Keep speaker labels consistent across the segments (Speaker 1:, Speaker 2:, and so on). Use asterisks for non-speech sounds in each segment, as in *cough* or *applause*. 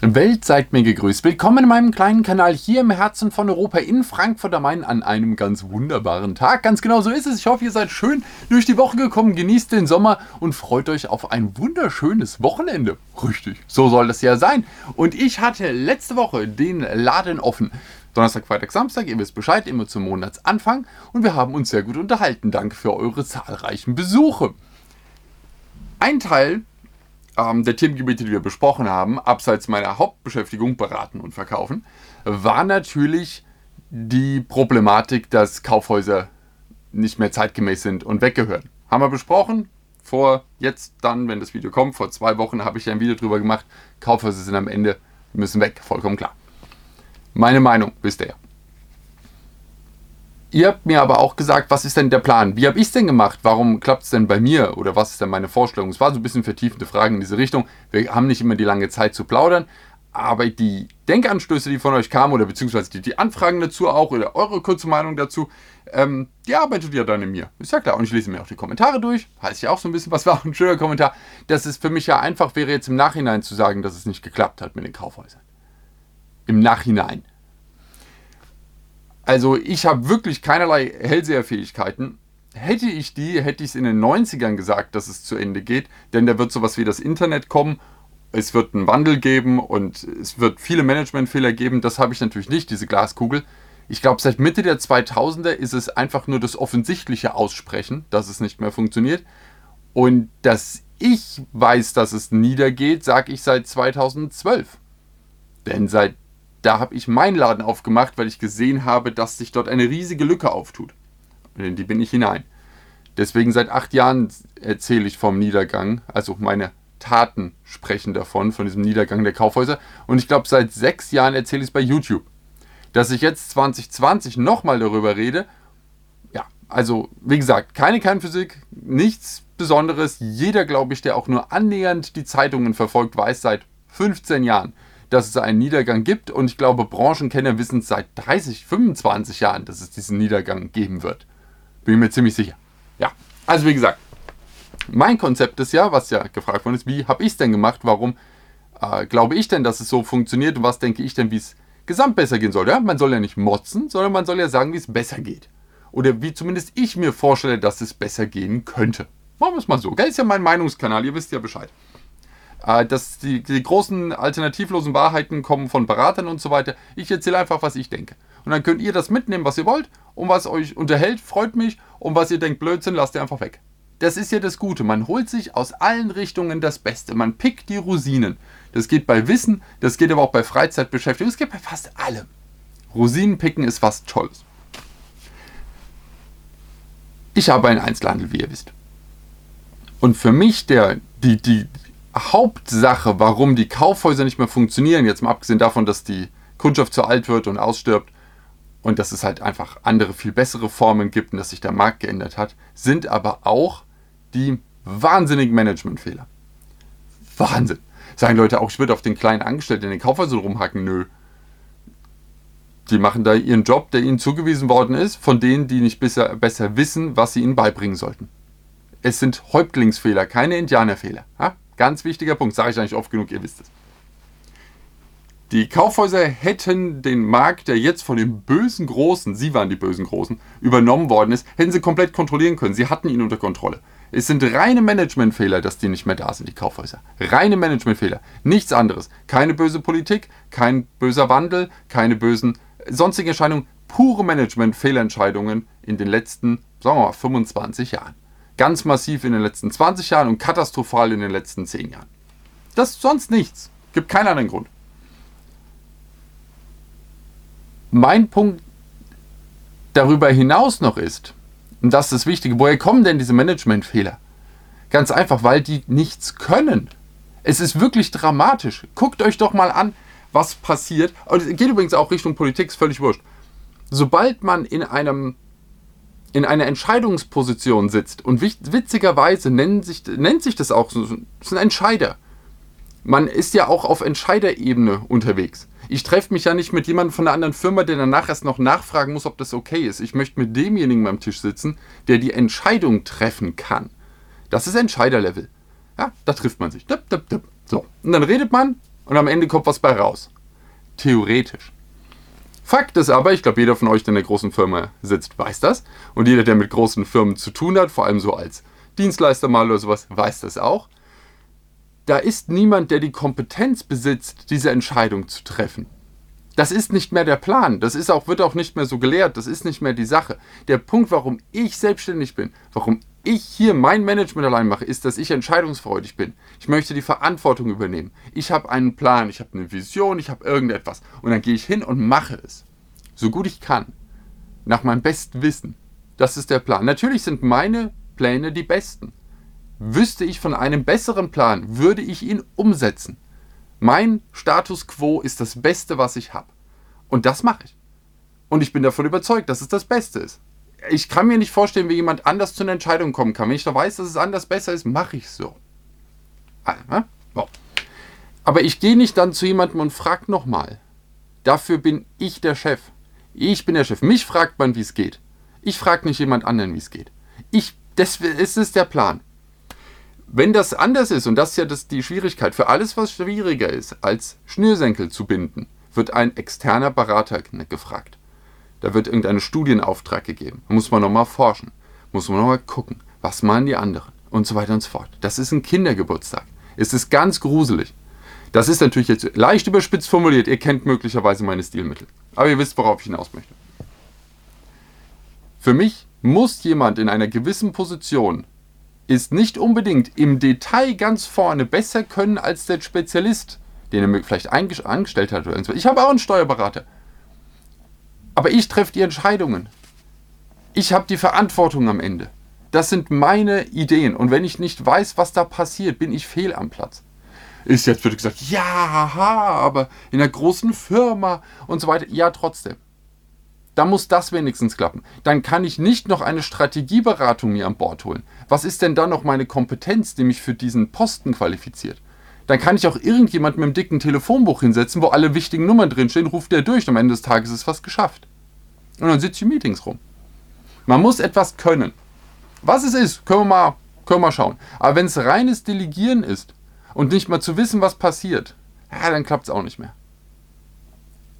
Speaker 1: Welt, seid mir gegrüßt. Willkommen in meinem kleinen Kanal hier im Herzen von Europa in Frankfurt am Main an einem ganz wunderbaren Tag. Ganz genau so ist es. Ich hoffe, ihr seid schön durch die Woche gekommen, genießt den Sommer und freut euch auf ein wunderschönes Wochenende. Richtig, so soll das ja sein. Und ich hatte letzte Woche den Laden offen. Donnerstag, Freitag, Samstag, ihr wisst Bescheid, immer zum Monatsanfang. Und wir haben uns sehr gut unterhalten. Danke für eure zahlreichen Besuche. Ein Teil ähm, der Themengebiete, die wir besprochen haben, abseits meiner Hauptbeschäftigung, beraten und verkaufen, war natürlich die Problematik, dass Kaufhäuser nicht mehr zeitgemäß sind und weggehören. Haben wir besprochen. Vor jetzt dann, wenn das Video kommt, vor zwei Wochen habe ich ja ein Video drüber gemacht. Kaufhäuser sind am Ende, müssen weg, vollkommen klar. Meine Meinung, wisst ihr. Ihr habt mir aber auch gesagt, was ist denn der Plan? Wie habe ich es denn gemacht? Warum klappt es denn bei mir? Oder was ist denn meine Vorstellung? Es war so ein bisschen vertiefende Fragen in diese Richtung. Wir haben nicht immer die lange Zeit zu plaudern, aber die Denkanstöße, die von euch kamen, oder beziehungsweise die, die Anfragen dazu auch, oder eure kurze Meinung dazu, ähm, die arbeitet ja dann in mir. Ist ja klar. Und ich lese mir auch die Kommentare durch. Heißt ja auch so ein bisschen, was *laughs* war ein schöner Kommentar. Dass es für mich ja einfach wäre, jetzt im Nachhinein zu sagen, dass es nicht geklappt hat mit den Kaufhäusern. Im Nachhinein. Also ich habe wirklich keinerlei Hellseherfähigkeiten. Hätte ich die, hätte ich es in den 90ern gesagt, dass es zu Ende geht, denn da wird sowas wie das Internet kommen, es wird einen Wandel geben und es wird viele Managementfehler geben. Das habe ich natürlich nicht, diese Glaskugel. Ich glaube, seit Mitte der 2000er ist es einfach nur das offensichtliche Aussprechen, dass es nicht mehr funktioniert. Und dass ich weiß, dass es niedergeht, sage ich seit 2012. Denn seit da habe ich meinen Laden aufgemacht, weil ich gesehen habe, dass sich dort eine riesige Lücke auftut. Und in die bin ich hinein. Deswegen seit acht Jahren erzähle ich vom Niedergang, also meine Taten sprechen davon, von diesem Niedergang der Kaufhäuser. Und ich glaube, seit sechs Jahren erzähle ich es bei YouTube. Dass ich jetzt 2020 nochmal darüber rede, ja, also wie gesagt, keine Kernphysik, nichts Besonderes. Jeder, glaube ich, der auch nur annähernd die Zeitungen verfolgt, weiß seit 15 Jahren, dass es einen Niedergang gibt und ich glaube, Branchenkenner wissen seit 30, 25 Jahren, dass es diesen Niedergang geben wird. Bin mir ziemlich sicher. Ja, also wie gesagt, mein Konzept ist ja, was ja gefragt worden ist, wie habe ich es denn gemacht, warum äh, glaube ich denn, dass es so funktioniert und was denke ich denn, wie es gesamt besser gehen soll. Ja? Man soll ja nicht motzen, sondern man soll ja sagen, wie es besser geht. Oder wie zumindest ich mir vorstelle, dass es besser gehen könnte. Machen wir es mal so. Das ist ja mein Meinungskanal, ihr wisst ja Bescheid. Äh, dass die, die großen alternativlosen Wahrheiten kommen von Beratern und so weiter. Ich erzähle einfach, was ich denke. Und dann könnt ihr das mitnehmen, was ihr wollt. Und was euch unterhält, freut mich. Und was ihr denkt, Blödsinn, lasst ihr einfach weg. Das ist ja das Gute. Man holt sich aus allen Richtungen das Beste. Man pickt die Rosinen. Das geht bei Wissen, das geht aber auch bei Freizeitbeschäftigung, das geht bei fast allem. Rosinen picken ist was Tolles. Ich habe einen Einzelhandel, wie ihr wisst. Und für mich der, die, die, Hauptsache, warum die Kaufhäuser nicht mehr funktionieren, jetzt mal abgesehen davon, dass die Kundschaft zu alt wird und ausstirbt und dass es halt einfach andere, viel bessere Formen gibt und dass sich der Markt geändert hat, sind aber auch die wahnsinnigen Managementfehler. Wahnsinn. Sagen Leute auch, ich würde auf den kleinen Angestellten in den Kaufhäusern rumhacken. Nö. Die machen da ihren Job, der ihnen zugewiesen worden ist, von denen, die nicht besser, besser wissen, was sie ihnen beibringen sollten. Es sind Häuptlingsfehler, keine Indianerfehler. Ha? Ganz wichtiger Punkt, sage ich eigentlich oft genug, ihr wisst es. Die Kaufhäuser hätten den Markt, der jetzt von den bösen Großen, sie waren die bösen Großen, übernommen worden ist, hätten sie komplett kontrollieren können. Sie hatten ihn unter Kontrolle. Es sind reine Managementfehler, dass die nicht mehr da sind, die Kaufhäuser. Reine Managementfehler. Nichts anderes. Keine böse Politik, kein böser Wandel, keine bösen sonstigen Entscheidungen. Pure Management-Fehlentscheidungen in den letzten, sagen wir mal, 25 Jahren. Ganz massiv in den letzten 20 Jahren und katastrophal in den letzten 10 Jahren. Das ist sonst nichts. Gibt keinen anderen Grund. Mein Punkt darüber hinaus noch ist, und das ist das Wichtige, woher kommen denn diese Managementfehler? Ganz einfach, weil die nichts können. Es ist wirklich dramatisch. Guckt euch doch mal an, was passiert. Und es geht übrigens auch Richtung Politik, ist völlig wurscht. Sobald man in einem in einer Entscheidungsposition sitzt und witzigerweise nennt sich, nennt sich das auch so, ist ein Entscheider. Man ist ja auch auf Entscheiderebene unterwegs. Ich treffe mich ja nicht mit jemandem von einer anderen Firma, der danach erst noch nachfragen muss, ob das okay ist. Ich möchte mit demjenigen am Tisch sitzen, der die Entscheidung treffen kann. Das ist Entscheiderlevel. Ja, da trifft man sich. So, und dann redet man Und am Ende kommt was bei raus. Theoretisch. Fakt ist aber, ich glaube, jeder von euch, der in der großen Firma sitzt, weiß das. Und jeder, der mit großen Firmen zu tun hat, vor allem so als Dienstleister mal oder sowas, weiß das auch. Da ist niemand, der die Kompetenz besitzt, diese Entscheidung zu treffen. Das ist nicht mehr der Plan. Das ist auch, wird auch nicht mehr so gelehrt. Das ist nicht mehr die Sache. Der Punkt, warum ich selbstständig bin, warum ich hier mein Management allein mache, ist, dass ich entscheidungsfreudig bin. Ich möchte die Verantwortung übernehmen. Ich habe einen Plan, ich habe eine Vision, ich habe irgendetwas. Und dann gehe ich hin und mache es. So gut ich kann. Nach meinem besten Wissen. Das ist der Plan. Natürlich sind meine Pläne die besten. Wüsste ich von einem besseren Plan, würde ich ihn umsetzen. Mein Status quo ist das Beste, was ich habe. Und das mache ich. Und ich bin davon überzeugt, dass es das Beste ist. Ich kann mir nicht vorstellen, wie jemand anders zu einer Entscheidung kommen kann. Wenn ich da weiß, dass es anders besser ist, mache ich es so. Aber ich gehe nicht dann zu jemandem und frage nochmal. Dafür bin ich der Chef. Ich bin der Chef. Mich fragt man, wie es geht. Ich frage nicht jemand anderen, wie es geht. Ich, das ist der Plan. Wenn das anders ist, und das ist ja das, die Schwierigkeit, für alles, was schwieriger ist, als Schnürsenkel zu binden, wird ein externer Berater gefragt. Da wird irgendein Studienauftrag gegeben. Da muss man nochmal forschen. Muss man nochmal gucken, was meinen die anderen und so weiter und so fort. Das ist ein Kindergeburtstag. Es ist ganz gruselig. Das ist natürlich jetzt leicht überspitzt formuliert. Ihr kennt möglicherweise meine Stilmittel. Aber ihr wisst, worauf ich hinaus möchte. Für mich muss jemand in einer gewissen Position ist nicht unbedingt im Detail ganz vorne besser können als der Spezialist, den er vielleicht angestellt hat. Oder. Ich habe auch einen Steuerberater. Aber ich treffe die Entscheidungen. Ich habe die Verantwortung am Ende. Das sind meine Ideen. Und wenn ich nicht weiß, was da passiert, bin ich fehl am Platz. Ist jetzt wird gesagt, ja, aber in einer großen Firma und so weiter. Ja, trotzdem. Da muss das wenigstens klappen. Dann kann ich nicht noch eine Strategieberatung mir an Bord holen. Was ist denn dann noch meine Kompetenz, die mich für diesen Posten qualifiziert? Dann kann ich auch irgendjemand mit einem dicken Telefonbuch hinsetzen, wo alle wichtigen Nummern drinstehen, ruft der durch am Ende des Tages ist was geschafft. Und dann sitze ich in Meetings rum. Man muss etwas können. Was es ist, können wir mal, können wir mal schauen. Aber wenn es reines Delegieren ist und nicht mal zu wissen, was passiert, ja, dann klappt es auch nicht mehr.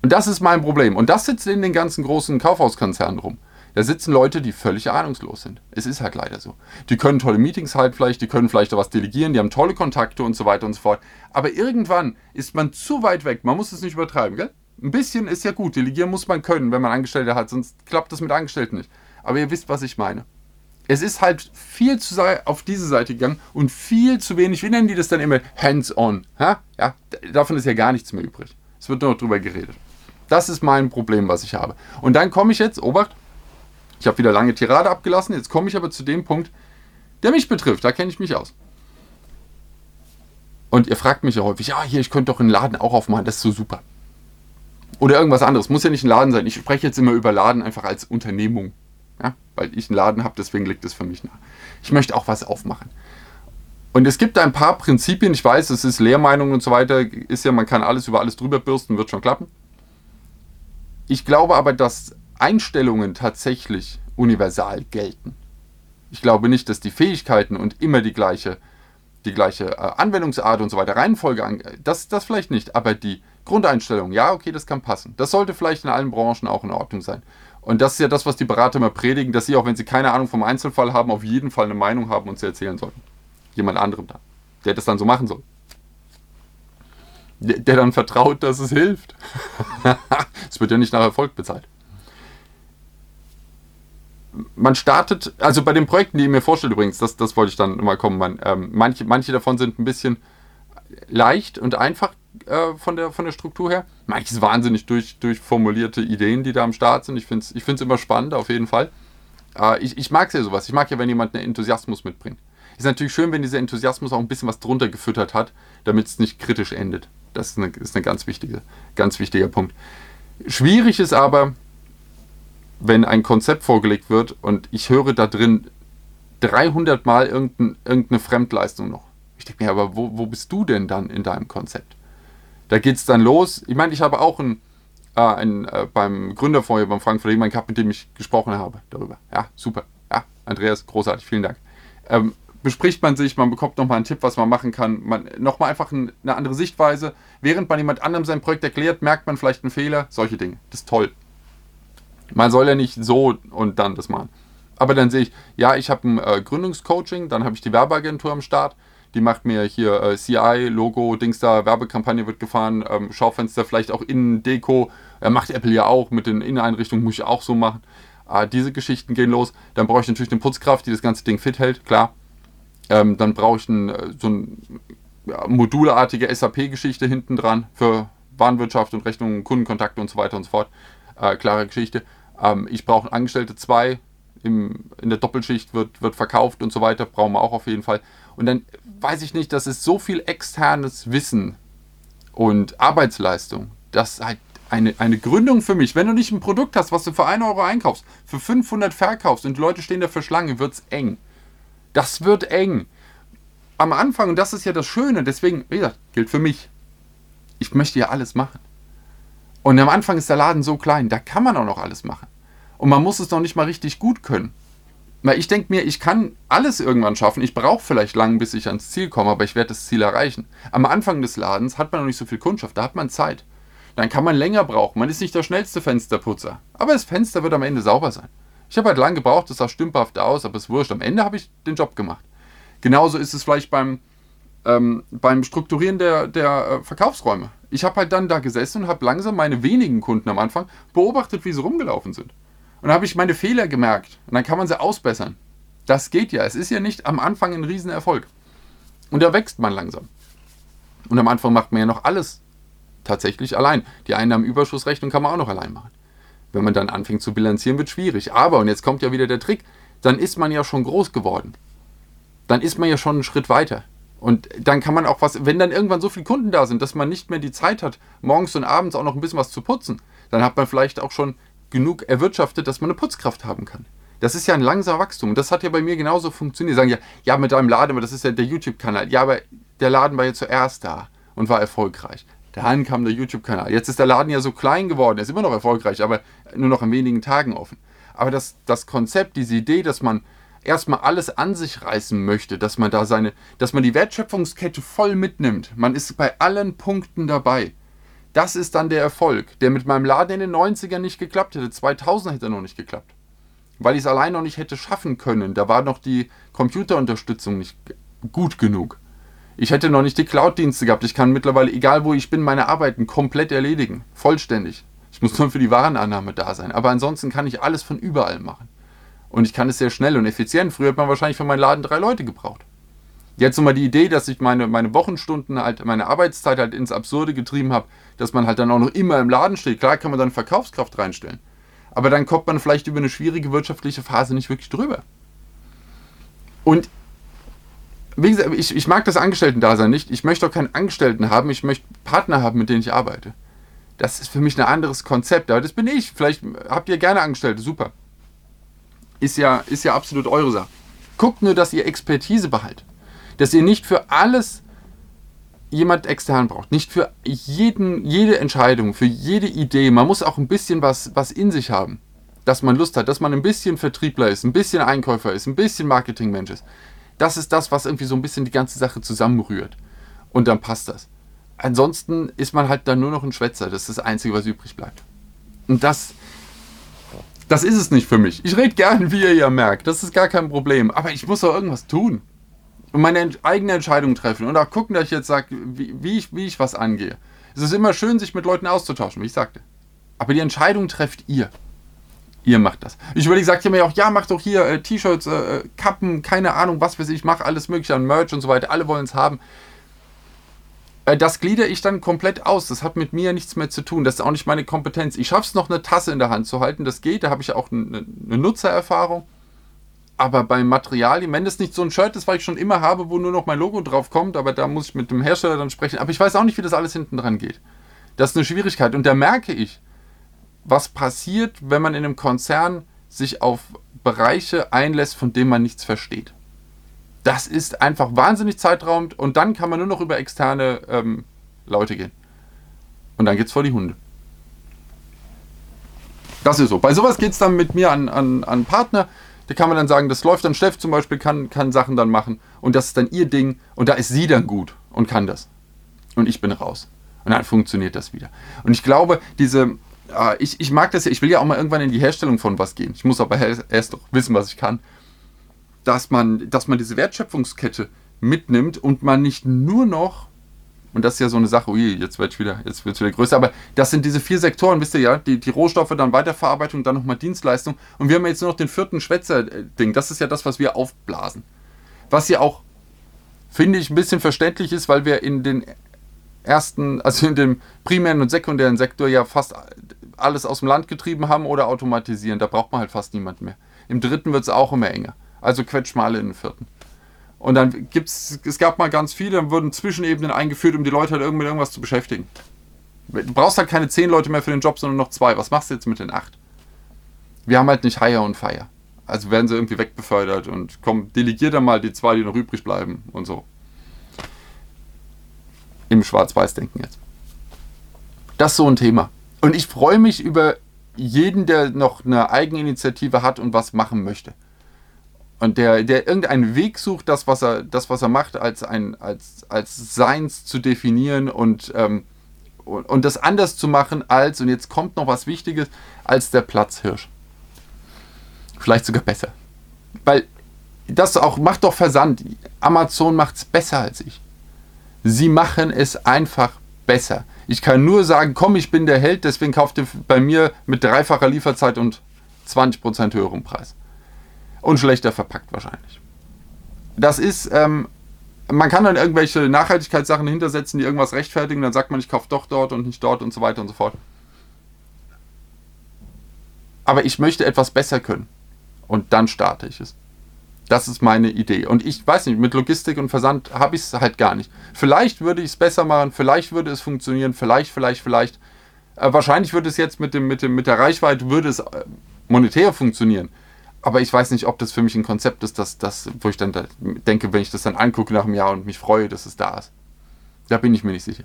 Speaker 1: Und das ist mein Problem. Und das sitzt in den ganzen großen Kaufhauskonzernen rum. Da sitzen Leute, die völlig ahnungslos sind. Es ist halt leider so. Die können tolle Meetings halten vielleicht, die können vielleicht auch was delegieren, die haben tolle Kontakte und so weiter und so fort. Aber irgendwann ist man zu weit weg. Man muss es nicht übertreiben, gell? Ein bisschen ist ja gut. Delegieren muss man können, wenn man Angestellte hat, sonst klappt das mit Angestellten nicht. Aber ihr wisst, was ich meine. Es ist halt viel zu sehr auf diese Seite gegangen und viel zu wenig, wie nennen die das dann immer? Hands-on. Ja? davon ist ja gar nichts mehr übrig. Es wird nur noch drüber geredet. Das ist mein Problem, was ich habe. Und dann komme ich jetzt, Obacht, ich habe wieder lange Tirade abgelassen, jetzt komme ich aber zu dem Punkt, der mich betrifft, da kenne ich mich aus. Und ihr fragt mich ja häufig, ja, hier, ich könnte doch einen Laden auch aufmachen, das ist so super. Oder irgendwas anderes, muss ja nicht ein Laden sein. Ich spreche jetzt immer über Laden einfach als Unternehmung. Ja? Weil ich einen Laden habe, deswegen liegt es für mich nah. Ich möchte auch was aufmachen. Und es gibt ein paar Prinzipien, ich weiß, es ist Lehrmeinung und so weiter, ist ja, man kann alles über alles drüber bürsten, wird schon klappen. Ich glaube aber, dass Einstellungen tatsächlich universal gelten. Ich glaube nicht, dass die Fähigkeiten und immer die gleiche, die gleiche äh, Anwendungsart und so weiter, Reihenfolge, das, das vielleicht nicht, aber die Grundeinstellung, ja, okay, das kann passen. Das sollte vielleicht in allen Branchen auch in Ordnung sein. Und das ist ja das, was die Berater immer predigen, dass sie, auch wenn sie keine Ahnung vom Einzelfall haben, auf jeden Fall eine Meinung haben und sie erzählen sollten. Jemand anderem da, der das dann so machen soll der dann vertraut, dass es hilft. *laughs* es wird ja nicht nach Erfolg bezahlt. Man startet, also bei den Projekten, die ihr mir vorstellt übrigens, das, das wollte ich dann mal kommen, man, ähm, manche, manche davon sind ein bisschen leicht und einfach äh, von, der, von der Struktur her. Manches wahnsinnig durch, durchformulierte Ideen, die da am Start sind. Ich finde es ich immer spannend, auf jeden Fall. Äh, ich ich mag ja sowas. Ich mag ja, wenn jemand einen Enthusiasmus mitbringt. Ist natürlich schön, wenn dieser Enthusiasmus auch ein bisschen was drunter gefüttert hat, damit es nicht kritisch endet. Das ist ein ist eine ganz, wichtige, ganz wichtiger Punkt. Schwierig ist aber, wenn ein Konzept vorgelegt wird und ich höre da drin 300 Mal irgendein, irgendeine Fremdleistung noch. Ich denke mir, aber wo, wo bist du denn dann in deinem Konzept? Da geht es dann los. Ich meine, ich habe auch einen, äh, einen äh, beim Gründerfeuer beim Frankfurter jemanden gehabt, mit dem ich gesprochen habe darüber. Ja, super. Ja, Andreas, großartig, vielen Dank. Ähm, bespricht man sich, man bekommt nochmal einen Tipp, was man machen kann, man nochmal einfach ein, eine andere Sichtweise. Während man jemand anderem sein Projekt erklärt, merkt man vielleicht einen Fehler, solche Dinge. Das ist toll. Man soll ja nicht so und dann das machen. Aber dann sehe ich, ja, ich habe ein äh, Gründungscoaching, dann habe ich die Werbeagentur am Start, die macht mir hier äh, CI, Logo, Dings da, Werbekampagne wird gefahren, ähm, Schaufenster, vielleicht auch Innendeko. Äh, macht Apple ja auch mit den Inneneinrichtungen, muss ich auch so machen. Äh, diese Geschichten gehen los. Dann brauche ich natürlich eine Putzkraft, die das ganze Ding fit hält, klar. Ähm, dann brauche ich ein, äh, so eine ja, modulartige SAP-Geschichte hinten dran für Warenwirtschaft und Rechnungen, Kundenkontakte und so weiter und so fort. Äh, klare Geschichte. Ähm, ich brauche Angestellte zwei, im, in der Doppelschicht wird, wird verkauft und so weiter, brauchen wir auch auf jeden Fall. Und dann weiß ich nicht, das ist so viel externes Wissen und Arbeitsleistung, dass halt eine, eine Gründung für mich, wenn du nicht ein Produkt hast, was du für 1 Euro einkaufst, für 500 verkaufst und die Leute stehen da für Schlange, wird es eng. Das wird eng. Am Anfang, und das ist ja das Schöne, deswegen, wie gesagt, gilt für mich. Ich möchte ja alles machen. Und am Anfang ist der Laden so klein, da kann man auch noch alles machen. Und man muss es noch nicht mal richtig gut können. Weil ich denke mir, ich kann alles irgendwann schaffen. Ich brauche vielleicht lang, bis ich ans Ziel komme, aber ich werde das Ziel erreichen. Am Anfang des Ladens hat man noch nicht so viel Kundschaft, da hat man Zeit. Dann kann man länger brauchen. Man ist nicht der schnellste Fensterputzer. Aber das Fenster wird am Ende sauber sein. Ich habe halt lange gebraucht, das sah stümperhaft aus, aber es wurscht. Am Ende habe ich den Job gemacht. Genauso ist es vielleicht beim, ähm, beim Strukturieren der, der äh, Verkaufsräume. Ich habe halt dann da gesessen und habe langsam meine wenigen Kunden am Anfang beobachtet, wie sie rumgelaufen sind. Und dann habe ich meine Fehler gemerkt. Und dann kann man sie ausbessern. Das geht ja. Es ist ja nicht am Anfang ein Riesenerfolg. Und da wächst man langsam. Und am Anfang macht man ja noch alles tatsächlich allein. Die Einnahmenüberschussrechnung kann man auch noch allein machen. Wenn man dann anfängt zu bilanzieren, wird schwierig. Aber, und jetzt kommt ja wieder der Trick, dann ist man ja schon groß geworden. Dann ist man ja schon einen Schritt weiter. Und dann kann man auch was, wenn dann irgendwann so viele Kunden da sind, dass man nicht mehr die Zeit hat, morgens und abends auch noch ein bisschen was zu putzen, dann hat man vielleicht auch schon genug erwirtschaftet, dass man eine Putzkraft haben kann. Das ist ja ein langsamer Wachstum. Und das hat ja bei mir genauso funktioniert. Die sagen ja, ja, mit deinem Laden, aber das ist ja der YouTube-Kanal. Ja, aber der Laden war ja zuerst da und war erfolgreich. Dann kam der YouTube-Kanal. Jetzt ist der Laden ja so klein geworden. Er ist immer noch erfolgreich, aber nur noch in wenigen Tagen offen. Aber das, das Konzept, diese Idee, dass man erstmal alles an sich reißen möchte, dass man da seine, dass man die Wertschöpfungskette voll mitnimmt. Man ist bei allen Punkten dabei. Das ist dann der Erfolg, der mit meinem Laden in den 90ern nicht geklappt hätte. 2000 hätte er noch nicht geklappt. Weil ich es allein noch nicht hätte schaffen können. Da war noch die Computerunterstützung nicht gut genug. Ich hätte noch nicht die Cloud-Dienste gehabt. Ich kann mittlerweile, egal wo ich bin, meine Arbeiten komplett erledigen. Vollständig. Ich muss nur für die Warenannahme da sein. Aber ansonsten kann ich alles von überall machen. Und ich kann es sehr schnell und effizient. Früher hat man wahrscheinlich für meinen Laden drei Leute gebraucht. Jetzt nochmal die Idee, dass ich meine, meine Wochenstunden halt, meine Arbeitszeit halt ins Absurde getrieben habe, dass man halt dann auch noch immer im Laden steht. Klar kann man dann Verkaufskraft reinstellen. Aber dann kommt man vielleicht über eine schwierige wirtschaftliche Phase nicht wirklich drüber. Und wie gesagt, ich, ich mag das Angestellten-Dasein nicht. Ich möchte auch keinen Angestellten haben. Ich möchte Partner haben, mit denen ich arbeite. Das ist für mich ein anderes Konzept. Aber das bin ich. Vielleicht habt ihr gerne Angestellte. Super. Ist ja, ist ja absolut eure Sache. Guckt nur, dass ihr Expertise behaltet dass ihr nicht für alles jemand extern braucht. Nicht für jeden, jede Entscheidung, für jede Idee. Man muss auch ein bisschen was, was in sich haben, dass man Lust hat, dass man ein bisschen Vertriebler ist, ein bisschen Einkäufer ist, ein bisschen Marketingmensch ist. Das ist das, was irgendwie so ein bisschen die ganze Sache zusammenrührt. Und dann passt das. Ansonsten ist man halt dann nur noch ein Schwätzer. Das ist das Einzige, was übrig bleibt. Und das, das ist es nicht für mich. Ich rede gern, wie ihr ja merkt. Das ist gar kein Problem. Aber ich muss auch irgendwas tun und meine eigene Entscheidung treffen und auch gucken, dass ich jetzt sage, wie, wie, ich, wie ich was angehe. Es ist immer schön, sich mit Leuten auszutauschen, wie ich sagte. Aber die Entscheidung trefft ihr. Ihr macht das. Ich überlege, sagt ihr mir auch, ja, mach doch hier äh, T-Shirts, äh, Kappen, keine Ahnung, was weiß ich, mach alles mögliche an Merch und so weiter. Alle wollen es haben. Äh, das glieder ich dann komplett aus. Das hat mit mir nichts mehr zu tun. Das ist auch nicht meine Kompetenz. Ich schaffe es noch, eine Tasse in der Hand zu halten. Das geht. Da habe ich auch eine, eine Nutzererfahrung. Aber beim Material, wenn das nicht so ein Shirt ist, weil ich schon immer habe, wo nur noch mein Logo drauf kommt, aber da muss ich mit dem Hersteller dann sprechen. Aber ich weiß auch nicht, wie das alles hinten dran geht. Das ist eine Schwierigkeit. Und da merke ich, was passiert, wenn man in einem Konzern sich auf Bereiche einlässt, von denen man nichts versteht. Das ist einfach wahnsinnig zeitraumend und dann kann man nur noch über externe ähm, Leute gehen. Und dann geht's vor die Hunde. Das ist so. Bei sowas geht es dann mit mir an, an, an Partner Da kann man dann sagen, das läuft dann, Steff zum Beispiel kann, kann Sachen dann machen und das ist dann ihr Ding und da ist sie dann gut und kann das. Und ich bin raus. Und dann funktioniert das wieder. Und ich glaube, diese, äh, ich, ich mag das ja, ich will ja auch mal irgendwann in die Herstellung von was gehen. Ich muss aber erst doch wissen, was ich kann. Dass man, dass man diese Wertschöpfungskette mitnimmt und man nicht nur noch und das ist ja so eine Sache, ui, jetzt wird es wieder, wieder größer. Aber das sind diese vier Sektoren, wisst ihr ja, die, die Rohstoffe, dann Weiterverarbeitung, dann nochmal Dienstleistung. Und wir haben jetzt nur noch den vierten Schwätzer-Ding. Das ist ja das, was wir aufblasen. Was ja auch, finde ich, ein bisschen verständlich ist, weil wir in den ersten, also in dem primären und sekundären Sektor ja fast alles aus dem Land getrieben haben oder automatisieren. Da braucht man halt fast niemand mehr. Im dritten wird es auch immer enger. Also quetsch mal in den vierten. Und dann gibt's, es gab mal ganz viele, dann wurden Zwischenebenen eingeführt, um die Leute halt irgendwie mit irgendwas zu beschäftigen. Du brauchst halt keine zehn Leute mehr für den Job, sondern noch zwei. Was machst du jetzt mit den acht? Wir haben halt nicht Hire und Fire. Also werden sie irgendwie wegbefördert und komm, delegier dann mal die zwei, die noch übrig bleiben und so. Im Schwarz-Weiß-Denken jetzt. Das ist so ein Thema. Und ich freue mich über jeden, der noch eine Eigeninitiative hat und was machen möchte und der, der irgendeinen Weg sucht, das, was er, das, was er macht, als, ein, als, als Seins zu definieren und, ähm, und, und das anders zu machen als, und jetzt kommt noch was Wichtiges, als der Platzhirsch. Vielleicht sogar besser. Weil das auch macht doch Versand. Amazon macht es besser als ich. Sie machen es einfach besser. Ich kann nur sagen, komm, ich bin der Held, deswegen kauft ihr bei mir mit dreifacher Lieferzeit und 20% höherem Preis und schlechter verpackt wahrscheinlich. Das ist, ähm, man kann dann irgendwelche Nachhaltigkeitssachen hintersetzen, die irgendwas rechtfertigen, dann sagt man, ich kaufe doch dort und nicht dort und so weiter und so fort. Aber ich möchte etwas besser können. Und dann starte ich es. Das ist meine Idee. Und ich weiß nicht, mit Logistik und Versand habe ich es halt gar nicht. Vielleicht würde ich es besser machen, vielleicht würde es funktionieren, vielleicht, vielleicht, vielleicht. Äh, wahrscheinlich würde es jetzt mit, dem, mit, dem, mit der Reichweite, würde es äh, monetär funktionieren aber ich weiß nicht, ob das für mich ein Konzept ist, das, das, wo ich dann da denke, wenn ich das dann angucke nach einem Jahr und mich freue, dass es da ist. Da bin ich mir nicht sicher.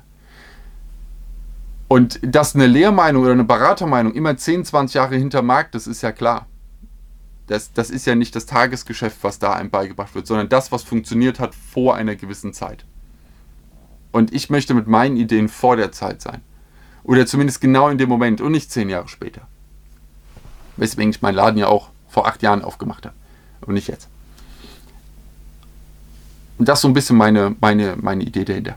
Speaker 1: Und dass eine Lehrmeinung oder eine Beratermeinung immer 10, 20 Jahre hinter Markt ist, ist ja klar. Das, das ist ja nicht das Tagesgeschäft, was da einem beigebracht wird, sondern das, was funktioniert hat vor einer gewissen Zeit. Und ich möchte mit meinen Ideen vor der Zeit sein. Oder zumindest genau in dem Moment und nicht zehn Jahre später. Weswegen ich meinen Laden ja auch vor acht Jahren aufgemacht habe. Und nicht jetzt. Und das ist so ein bisschen meine, meine, meine Idee dahinter.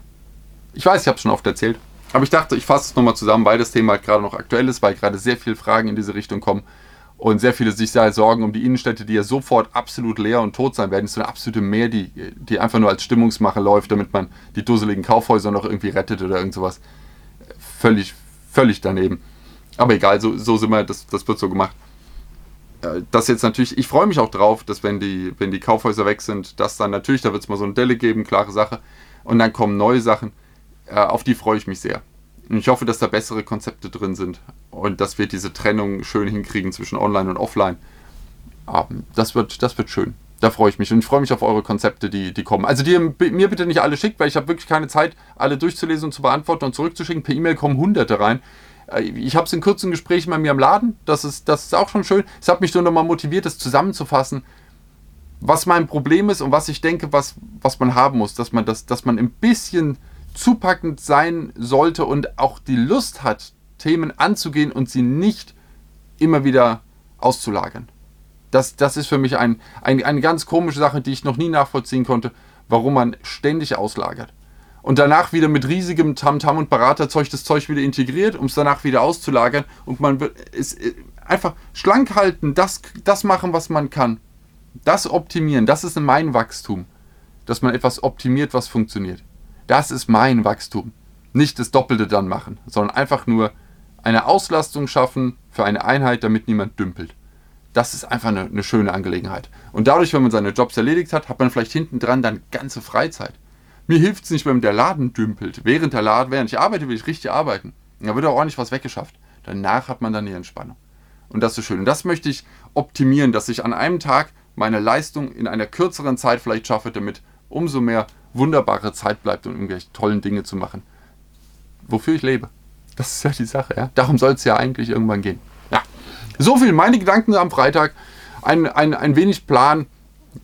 Speaker 1: Ich weiß, ich habe es schon oft erzählt. Aber ich dachte, ich fasse es nochmal zusammen, weil das Thema halt gerade noch aktuell ist, weil gerade sehr viele Fragen in diese Richtung kommen und sehr viele sich sehr sorgen um die Innenstädte, die ja sofort absolut leer und tot sein werden. Es ist so eine absolute Mehr, die, die einfach nur als Stimmungsmache läuft, damit man die dusseligen Kaufhäuser noch irgendwie rettet oder irgend sowas. Völlig, völlig daneben. Aber egal, so, so sind wir, das, das wird so gemacht. Äh, das jetzt natürlich, ich freue mich auch drauf, dass wenn die, wenn die Kaufhäuser weg sind, dass dann natürlich, da wird es mal so eine Delle geben, klare Sache. Und dann kommen neue Sachen. Äh, auf die freue ich mich sehr. Und ich hoffe, dass da bessere Konzepte drin sind und dass wir diese Trennung schön hinkriegen zwischen Online und Offline. Ähm, das, wird, das wird schön. Da freue ich mich und ich freue mich auf eure Konzepte, die, die kommen. Also die mir bitte nicht alle schickt, weil ich habe wirklich keine Zeit, alle durchzulesen und zu beantworten und zurückzuschicken. Per E-Mail kommen hunderte rein. Äh, ich habe es in kurzen Gesprächen bei mir im Laden. Das ist, das ist auch schon schön. Es hat mich nur nochmal motiviert, das zusammenzufassen, was mein Problem ist und was ich denke, was, was man haben muss. Dass man, das, dass man ein bisschen zupackend sein sollte und auch die Lust hat, Themen anzugehen und sie nicht immer wieder auszulagern. Das, das ist für mich ein, ein, eine ganz komische Sache, die ich noch nie nachvollziehen konnte, warum man ständig auslagert und danach wieder mit riesigem Tamtam und Beraterzeug das Zeug wieder integriert, um es danach wieder auszulagern und man wird es äh, einfach schlank halten, das, das machen, was man kann. Das optimieren, das ist mein Wachstum. Dass man etwas optimiert, was funktioniert. Das ist mein Wachstum. Nicht das Doppelte dann machen, sondern einfach nur eine Auslastung schaffen für eine Einheit, damit niemand dümpelt. Das ist einfach eine, eine schöne Angelegenheit. Und dadurch, wenn man seine Jobs erledigt hat, hat man vielleicht hinten dran dann ganze Freizeit. Mir hilft es nicht, wenn der Laden dümpelt. Während der Laden, während ich arbeite, will ich richtig arbeiten. Da wird auch ordentlich was weggeschafft. Danach hat man dann die Entspannung. Und das ist schön. Und das möchte ich optimieren, dass ich an einem Tag meine Leistung in einer kürzeren Zeit vielleicht schaffe, damit umso mehr wunderbare Zeit bleibt, um irgendwelche tollen Dinge zu machen. Wofür ich lebe. Das ist ja die Sache, ja. Darum soll es ja eigentlich irgendwann gehen. Ja. So viel meine Gedanken am Freitag. ein, ein, ein wenig Plan,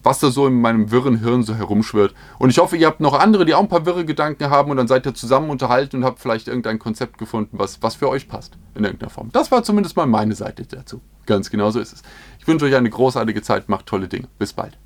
Speaker 1: was da so in meinem wirren Hirn so herumschwirrt. Und ich hoffe, ihr habt noch andere, die auch ein paar wirre Gedanken haben und dann seid ihr zusammen unterhalten und habt vielleicht irgendein Konzept gefunden, was, was für euch passt in irgendeiner Form. Das war zumindest mal meine Seite dazu. Ganz genau so ist es. Ich wünsche euch eine großartige Zeit, macht tolle Dinge. Bis bald.